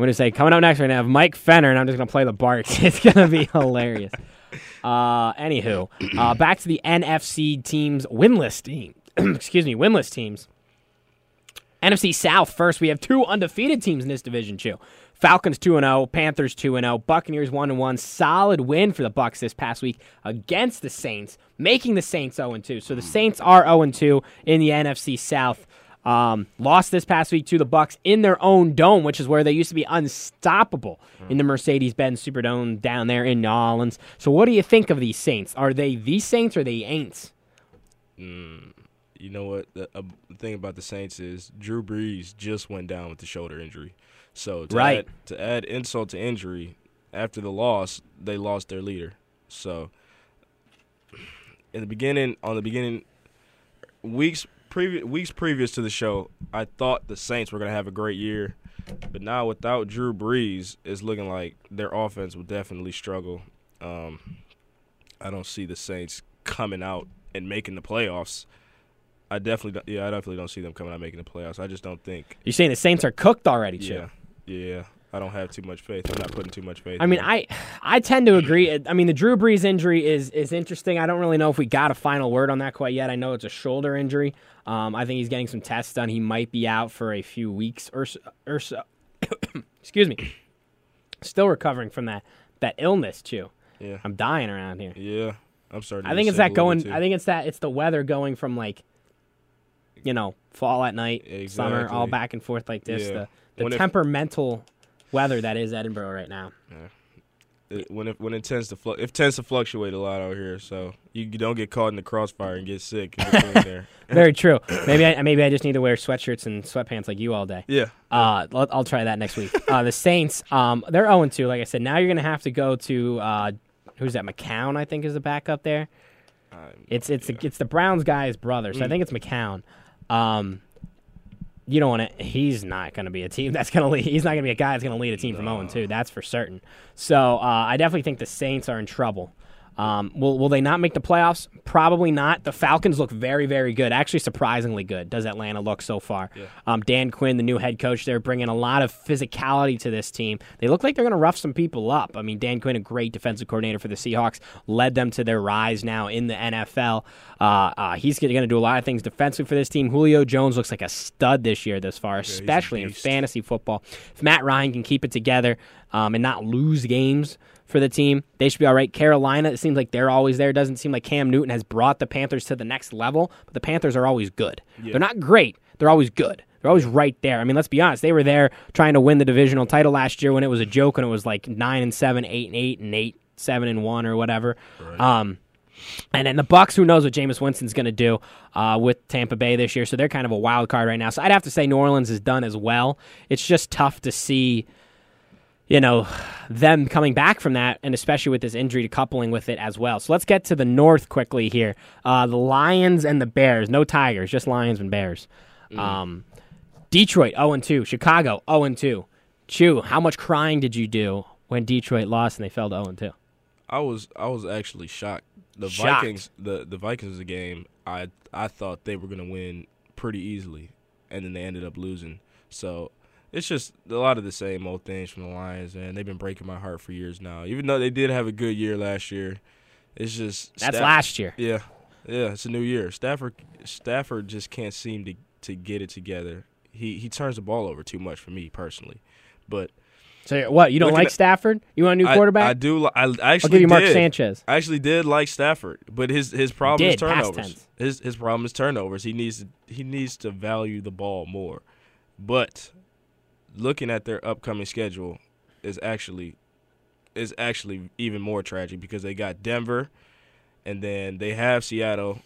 I'm gonna say coming up next, we're gonna have Mike Fenner, and I'm just gonna play the barks. [LAUGHS] It's gonna be [LAUGHS] hilarious. Uh, anywho, uh, back to the NFC teams winless team. [CLEARS THROAT] Excuse me, winless teams. NFC South first. We have two undefeated teams in this division too. Falcons 2 0, Panthers 2 0, Buccaneers 1 1. Solid win for the Bucks this past week against the Saints, making the Saints 0 2. So the Saints are 0 2 in the NFC South. Um, lost this past week to the Bucks in their own dome, which is where they used to be unstoppable in the Mercedes-Benz Superdome down there in New Orleans. So what do you think of these Saints? Are they the Saints or the Aints? You know what? The, uh, the thing about the Saints is Drew Brees just went down with the shoulder injury. So to Right. add, to add insult to injury, after the loss, they lost their leader. So in the beginning, on the beginning weeks previous weeks previous to the show, I thought the Saints were going to have a great year, but now without Drew Brees, it's looking like their offense will definitely struggle. Um, I don't see the Saints coming out and making the playoffs. I definitely, don't, yeah, I definitely don't see them coming out making the playoffs. I just don't think. You're saying the Saints are cooked already, Chip? Yeah, yeah. I don't have too much faith. I'm not putting too much faith. I mean, in. I I tend to agree. I mean, the Drew Brees injury is is interesting. I don't really know if we got a final word on that quite yet. I know it's a shoulder injury. Um, I think he's getting some tests done. He might be out for a few weeks or so. Or so. [COUGHS] Excuse me. Still recovering from that that illness too. yeah, I'm dying around here. yeah. I'm starting. I think it's that going. too. I think it's that it's the weather going from like, you know, fall at night, summer, all back and forth like this. Yeah. The the When temperamental weather that is Edinboro right now. It- when it when it tends to flu- it tends to fluctuate a lot out here, so you don't get caught in the crossfire and get sick. [LAUGHS] there. Very true. [LAUGHS] Maybe I maybe I just need to wear sweatshirts and sweatpants like you all day. Yeah, Uh, I'll, I'll try that next week. [LAUGHS] Uh, the Saints, um, they're 0 2. Like I said, now you're going to have to go to uh, who's that? McCown, I think, is the backup there. I'm- It's it's yeah. it's the Browns guy's brother, so I Mm. think it's McCown. Um, you don't want to. He's not going to be a team [LAUGHS] that's going to lead. He's not going to be a guy that's going to lead a team from 0 2. That's for certain. So uh, I definitely think the Saints are in trouble. Um, will will they not make the playoffs? Probably not. The Falcons look very very good, actually surprisingly good. Does Atlanta look so far? Yeah. Um, Dan Quinn, the new head coach, they're bringing a lot of physicality to this team. They look like they're going to rough some people up. I mean, Dan Quinn, a great defensive coordinator for the Seahawks, led them to their rise now in the NFL. Uh, uh, he's going to do a lot of things defensively for this team. Julio Jones looks like a stud this year thus far, a especially in fantasy football. If Matt Ryan can keep it together um, and not lose games for the team, they should be all right. Carolina, it seems like they're always there. It doesn't seem like Cam Newton has brought the Panthers to the next level, but the Panthers are always good. Yeah. They're not great, they're always good. They're always right there. I mean, let's be honest. They were there trying to win the divisional title last year when it was a joke and it was like nine and seven, eight and eight, and eight, seven and one or whatever. Right. Um, and then the Bucks, who knows what Jameis Winston's going to do uh, with Tampa Bay this year? So they're kind of a wild card right now. So I'd have to say New Orleans is done as well. It's just tough to see, you know, them coming back from that, and especially with this injury to coupling with it as well. So let's get to the North quickly here. Uh, the Lions and the Bears. No Tigers, just Lions and Bears. Um, Detroit 0 2. Chicago 0 2. Chew, how much crying did you do when Detroit lost and they fell to 0 2? I was I was actually shocked. The Shocked. Vikings the the Vikings the game I I thought they were gonna win pretty easily, and then they ended up losing. So it's just a lot of the same old things from the Lions, and they've been breaking my heart for years now. Even though they did have a good year last year, it's just That's last year. Yeah, yeah, it's a new year. Stafford Stafford just can't seem to to get it together. He he turns the ball over too much for me personally, but So what? You don't like at- Stafford? You want a new I- quarterback? I, do. I, I actually give you Mark did. Sanchez. I actually did like Stafford, but his his problem did, is turnovers. His his problem is turnovers. He needs to he needs to value the ball more. But looking at their upcoming schedule is actually is actually even more tragic because they got Denver, and then they have Seattle,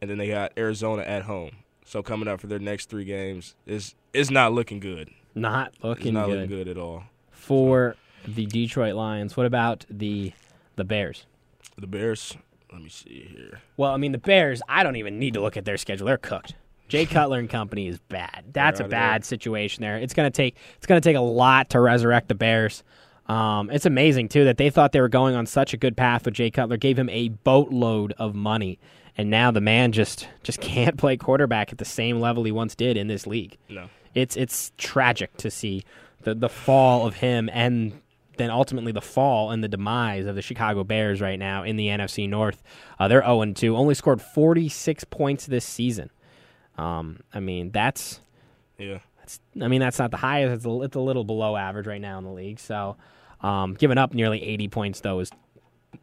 and then they got Arizona at home. So coming up for their next three games is is not looking good. Not It's looking not good, looking good at all. for the Detroit Lions. What about the the Bears? The Bears. Let me see here. Well, I mean the Bears. I don't even need to look at their schedule. They're cooked. Jay Cutler and company is bad. That's a bad situation there. It's gonna take it's gonna take a lot to resurrect the Bears. Um, it's amazing too that they thought they were going on such a good path with Jay Cutler, gave him a boatload of money, and now the man just just can't play quarterback at the same level he once did in this league. No. it's it's tragic to see the the fall of him and then ultimately the fall and the demise of the Chicago Bears right now in the NFC North. Uh, they're 0 2, only scored 46 points this season. Um, I mean that's Yeah. that's I mean that's not the highest. It's a, it's a little below average right now in the league. So um, giving up nearly 80 points though is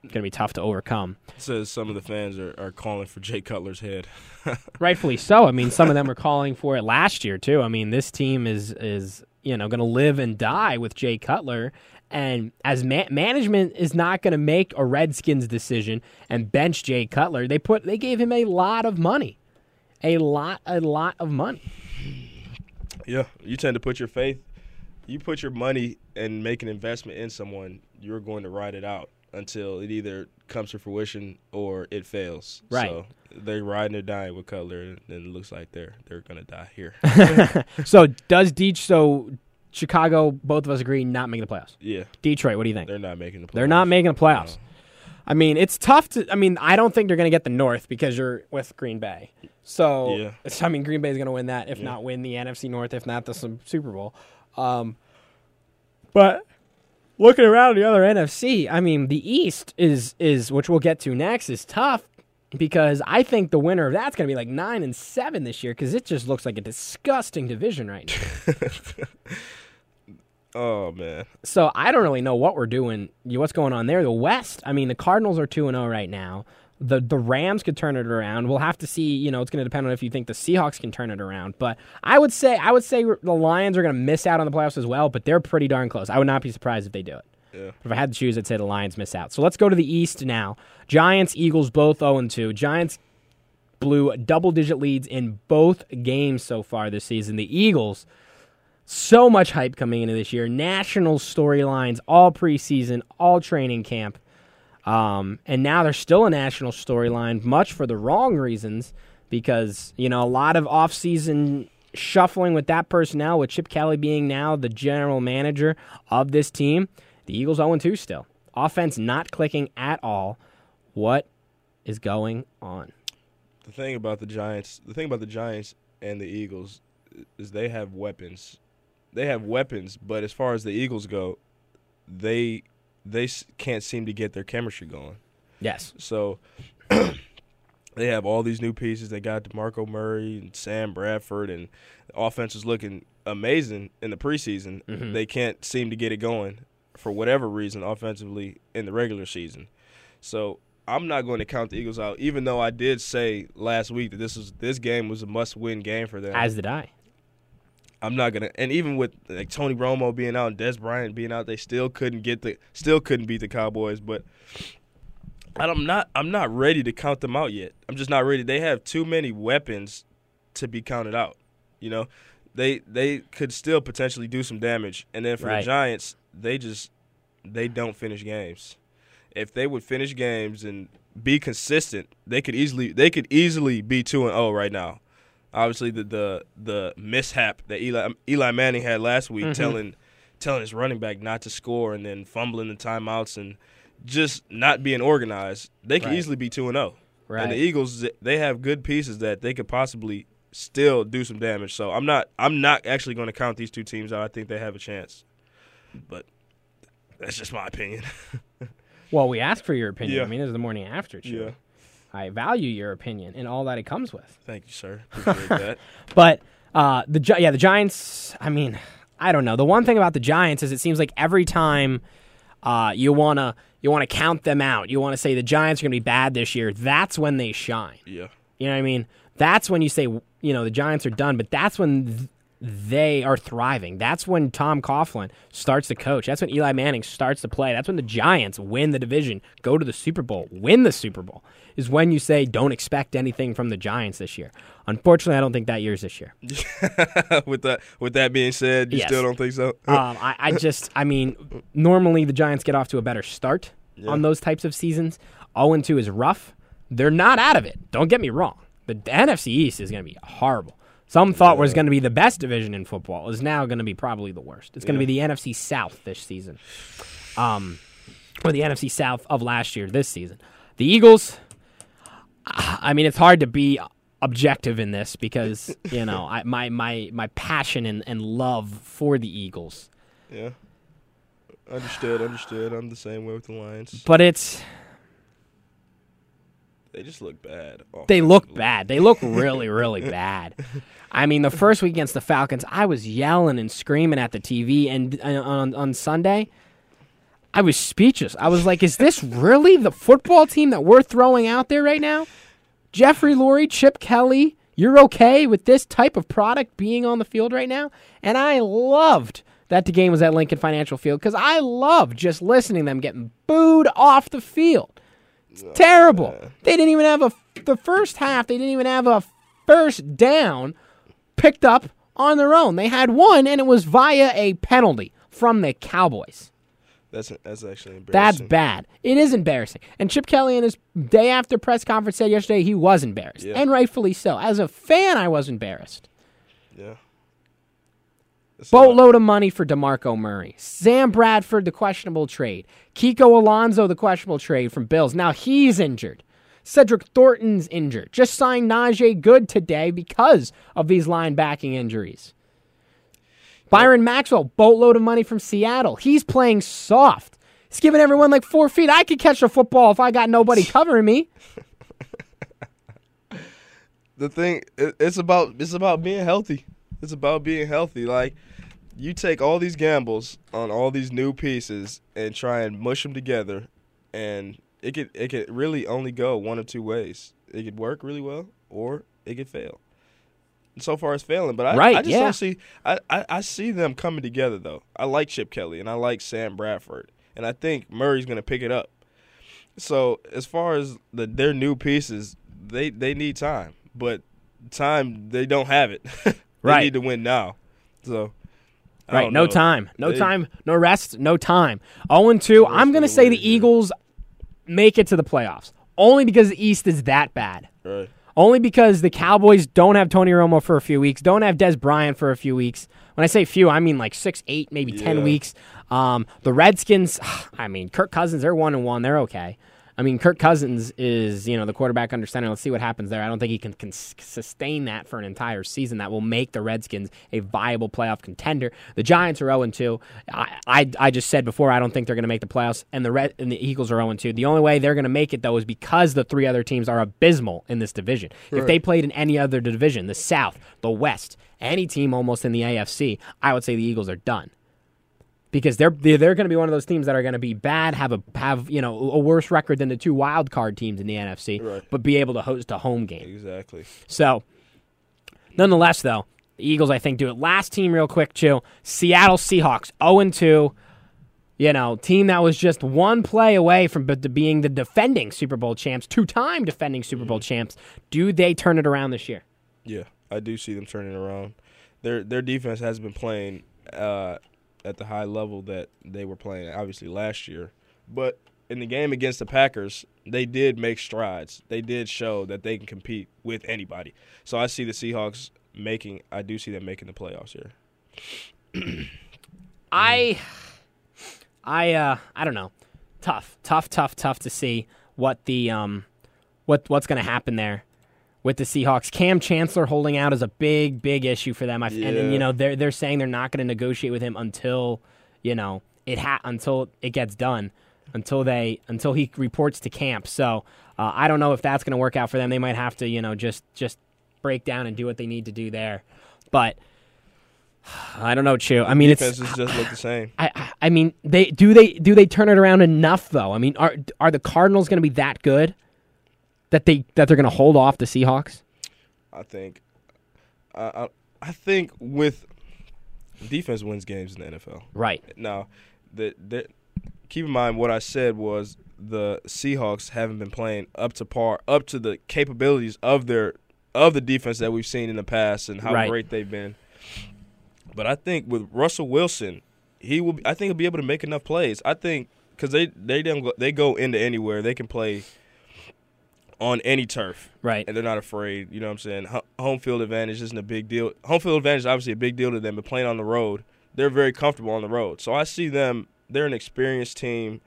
going to be tough to overcome. says some of the fans are, are calling for Jay Cutler's head. [LAUGHS] Rightfully so. I mean, some of them were calling for it last year too. I mean, this team is is you know going to live and die with Jay Cutler, and as ma- management is not going to make a Redskins decision and bench Jay Cutler, they put they gave him a lot of money, a lot a lot of money. Yeah, you tend to put your faith, you put your money and make an investment in someone, you're going to ride it out until it either comes to fruition or it fails. Right. So they're riding or dying with Cutler, and it looks like they're they're gonna die here. [LAUGHS] So does Deech? So Chicago, both of us agree not making the playoffs. yeah, Detroit, what do you think? they're not making the. Playoffs. They're not making the playoffs. I mean, it's tough to. I mean, I don't think they're going to get the North because you're with Green Bay. So, Yeah. [LAUGHS] I mean, Green Bay is going to win that, if Yeah. not win the NFC North, if not the Super Bowl. Um, but looking around the other NFC, I mean, the East is is which we'll get to next is tough because I think the winner of that's going to be like nine and seven this year because it just looks like a disgusting division right now. [LAUGHS] Oh man, So I don't really know what we're doing. What's going on there? The West. I mean, the Cardinals are two and zero right now. The the Rams could turn it around. We'll have to see. You know, it's going to depend on if you think the Seahawks can turn it around. But I would say I would say the Lions are going to miss out on the playoffs as well. But they're pretty darn close. I would not be surprised if they do it. yeah, If I had to choose, I'd say the Lions miss out. So let's go to the East now. Giants, Eagles, both 0 2. Giants blew double digit leads in both games so far this season. The Eagles, so much hype coming into this year. National storylines, all preseason, all training camp. Um, and now there's still a national storyline, much for the wrong reasons, because, you know, a lot of offseason shuffling with that personnel, with Chip Kelly being now the general manager of this team. The Eagles 0 2 still. Offense not clicking at all. What is going on? The thing about the Giants, the thing about the Giants and the Eagles is they have weapons. They have weapons, but as far as the Eagles go, they they can't seem to get their chemistry going. Yes. So [CLEARS THROAT] they have all these new pieces. They got DeMarco Murray and Sam Bradford, and the offense is looking amazing in the preseason. Mm-hmm. They can't seem to get it going for whatever reason offensively in the regular season. So I'm not going to count the Eagles out, even though I did say last week that this was this game was a must-win game for them. As did I. I'm not gonna, and even with like Tony Romo being out and Dez Bryant being out, they still couldn't get the, still couldn't beat the Cowboys. But I'm not, I'm not ready to count them out yet. I'm just not ready. They have too many weapons to be counted out. You know, they they could still potentially do some damage. And then for Right. the Giants, they just they don't finish games. If they would finish games and be consistent, they could easily they could easily be two and zero right now. Obviously, the the the mishap that Eli Eli Manning had last week, Mhm. telling telling his running back not to score and then fumbling the timeouts and just not being organized, they could Right. easily be two and zero. Right. And the Eagles, they have good pieces that they could possibly still do some damage. So I'm not, I'm not actually going to count these two teams out. I think they have a chance, but that's just my opinion. [LAUGHS] well, we asked for your opinion. Yeah. I mean, this is the morning after show. yeah. I value your opinion and all that it comes with. Thank you, sir. Appreciate [LAUGHS] that. But uh, the Gi- yeah, the Giants. I mean, I don't know. The one thing about the Giants is it seems like every time uh, you wanna you wanna count them out, you want to say the Giants are gonna be bad this year. That's when they shine. Yeah. You know what I mean? That's when you say you know the Giants are done. But that's when th- they are thriving. That's when Tom Coughlin starts to coach. That's when Eli Manning starts to play. That's when the Giants win the division, go to the Super Bowl, win the Super Bowl. Is when you say don't expect anything from the Giants this year. Unfortunately, I don't think that year's this year. [LAUGHS] with that, with that being said, you Yes. still don't think so? um, I, I [LAUGHS] just, I mean, normally the Giants get off to a better start on those types of seasons. 0 2 is rough. They're not out of it. Don't get me wrong. The NFC East is going to be horrible. Some thought was going to be the best division in football is now going to be probably the worst. It's going to be the NFC South this season, um, or the NFC South of last year this season. The Eagles. I mean, it's hard to be objective in this because [LAUGHS] you know I, my my my passion and, and love for the Eagles. yeah. Understood. Understood. I'm the same way with the Lions. But it's They just look bad. Oh, they look bad. They look really really [LAUGHS] bad. I mean, the first week against the Falcons, I was yelling and screaming at the TV, and on on Sunday, I was speechless. I was like, "Is this [LAUGHS] really the football team that we're throwing out there right now?" Jeffrey Lurie, Chip Kelly, you're okay with this type of product being on the field right now? And I loved that the game was at Lincoln Financial Field because I love just listening to them getting booed off the field. It's terrible. They didn't even have a the first half. They didn't even have a first down picked up on their own. They had one, and it was via a penalty from the Cowboys. That's that's actually embarrassing. That's bad. It is embarrassing. And Chip Kelly in his day after press conference said yesterday he was embarrassed, Yeah. and rightfully so. As a fan, I was embarrassed. Yeah. Lot. Boatload of money for DeMarco Murray. Sam Bradford, the questionable trade. Kiko Alonso, the questionable trade from Bills. Now he's injured. Cedric Thornton's injured. Just signed Najee Goode today because of these linebacking injuries. Byron Maxwell, boatload of money from Seattle. He's playing soft. He's giving everyone like four feet. I could catch a football if I got nobody [LAUGHS] covering me. the thing it's about it's about being healthy. It's about being healthy. Like you take all these gambles on all these new pieces and try and mush them together, and it could it could really only go one of two ways. It could work really well, or it could fail. And so far, it's failing. But I, Right, I just yeah. don't see. I, I I see them coming together though. I like Chip Kelly and I like Sam Bradford, and I think Murray's gonna pick it up. So as far as the their new pieces, they they need time, but time they don't have it. [LAUGHS] they Right. need to win now. So Right, no know. time. No They- time, no rest, no time. 0 2. I'm going to say the yeah. Eagles make it to the playoffs. Only because the East is that bad. Right. Only because the Cowboys don't have Tony Romo for a few weeks, don't have Dez Bryant for a few weeks. When I say few, I mean like six, eight, maybe ten weeks. Um, the Redskins, [SIGHS] I mean Kirk Cousins, they're one and one, they're okay. I mean, Kirk Cousins is you know the quarterback under center. Let's see what happens there. I don't think he can, can sustain that for an entire season. That will make the Redskins a viable playoff contender. The Giants are oh zero two. I, I I just said before I don't think they're going to make the playoffs, and the Red and the Eagles are 0 2. The only way they're going to make it though is because the three other teams are abysmal in this division. Right. If they played in any other division, the South, the West, any team almost in the AFC, I would say the Eagles are done because they're they're, they're going to be one of those teams that are going to be bad, have a have you know a worse record than the two wild card teams in the NFC, right. but be able to host a home game. Exactly. So, nonetheless, though, the Eagles I think do it. Last team, real quick, too. Seattle Seahawks, zero oh and two. You know, team that was just one play away from being the defending Super Bowl champs, two-time defending Super Bowl mm-hmm. champs. Do they turn it around this year? Yeah, I do see them turning around. Their their defense has been playing uh, at the high level that they were playing, obviously last year. But in the game against the Packers, they did make strides. They did show that they can compete with anybody. So I see the Seahawks making. I do see them making the playoffs here. [CLEARS THROAT] I, I, uh, I don't know. Tough, tough, tough, tough to see what the um, what what's going to happen there with the Seahawks. Kam Chancellor holding out is a big, big issue for them. Yeah. And, and, you know they're they're saying they're not going to negotiate with him until you know it ha- until it gets done, until they until he reports to camp. So uh, I don't know if that's going to work out for them. They might have to you know just just break down and do what they need to do there, but. [SIGHS] I don't know, Chew. I mean, defenses it's just look the same. I, I mean, they do they do they turn it around enough though? I mean, are are the Cardinals going to be that good? That they that they're going to hold off the Seahawks? I think, I I think with defense wins games in the NFL. Right now, the, the keep in mind what I said was the Seahawks haven't been playing up to par, up to the capabilities of their of the defense that we've seen in the past and how right. great they've been. But I think with Russell Wilson, he will. I think he'll be able to make enough plays. I think because they they don't go, they go into anywhere they can play on any turf. Right. And they're not afraid. You know what I'm saying? home field advantage isn't a big deal. Home field advantage is obviously a big deal to them, but playing on the road, they're very comfortable on the road. So I see them, they're an experienced team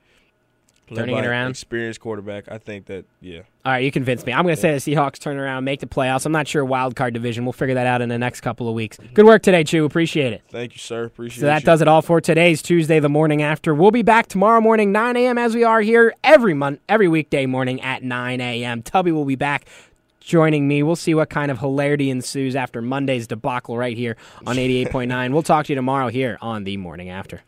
turning it around. Experienced quarterback. I think that yeah. All right, you convinced me. I'm going to yeah. say the Seahawks turn around, make the playoffs. I'm not sure wild card division. We'll figure that out in the next couple of weeks. Good work today, Chew. Appreciate it. Thank you, sir. Appreciate. It. So that you. does it all for today's Tuesday, the morning after. We'll be back tomorrow morning, 9 a.m. as we are here every month, every weekday morning at 9 a.m. Tubby will be back joining me. We'll see what kind of hilarity ensues after Monday's debacle right here on 88.9. we'll talk to you tomorrow here on the morning after.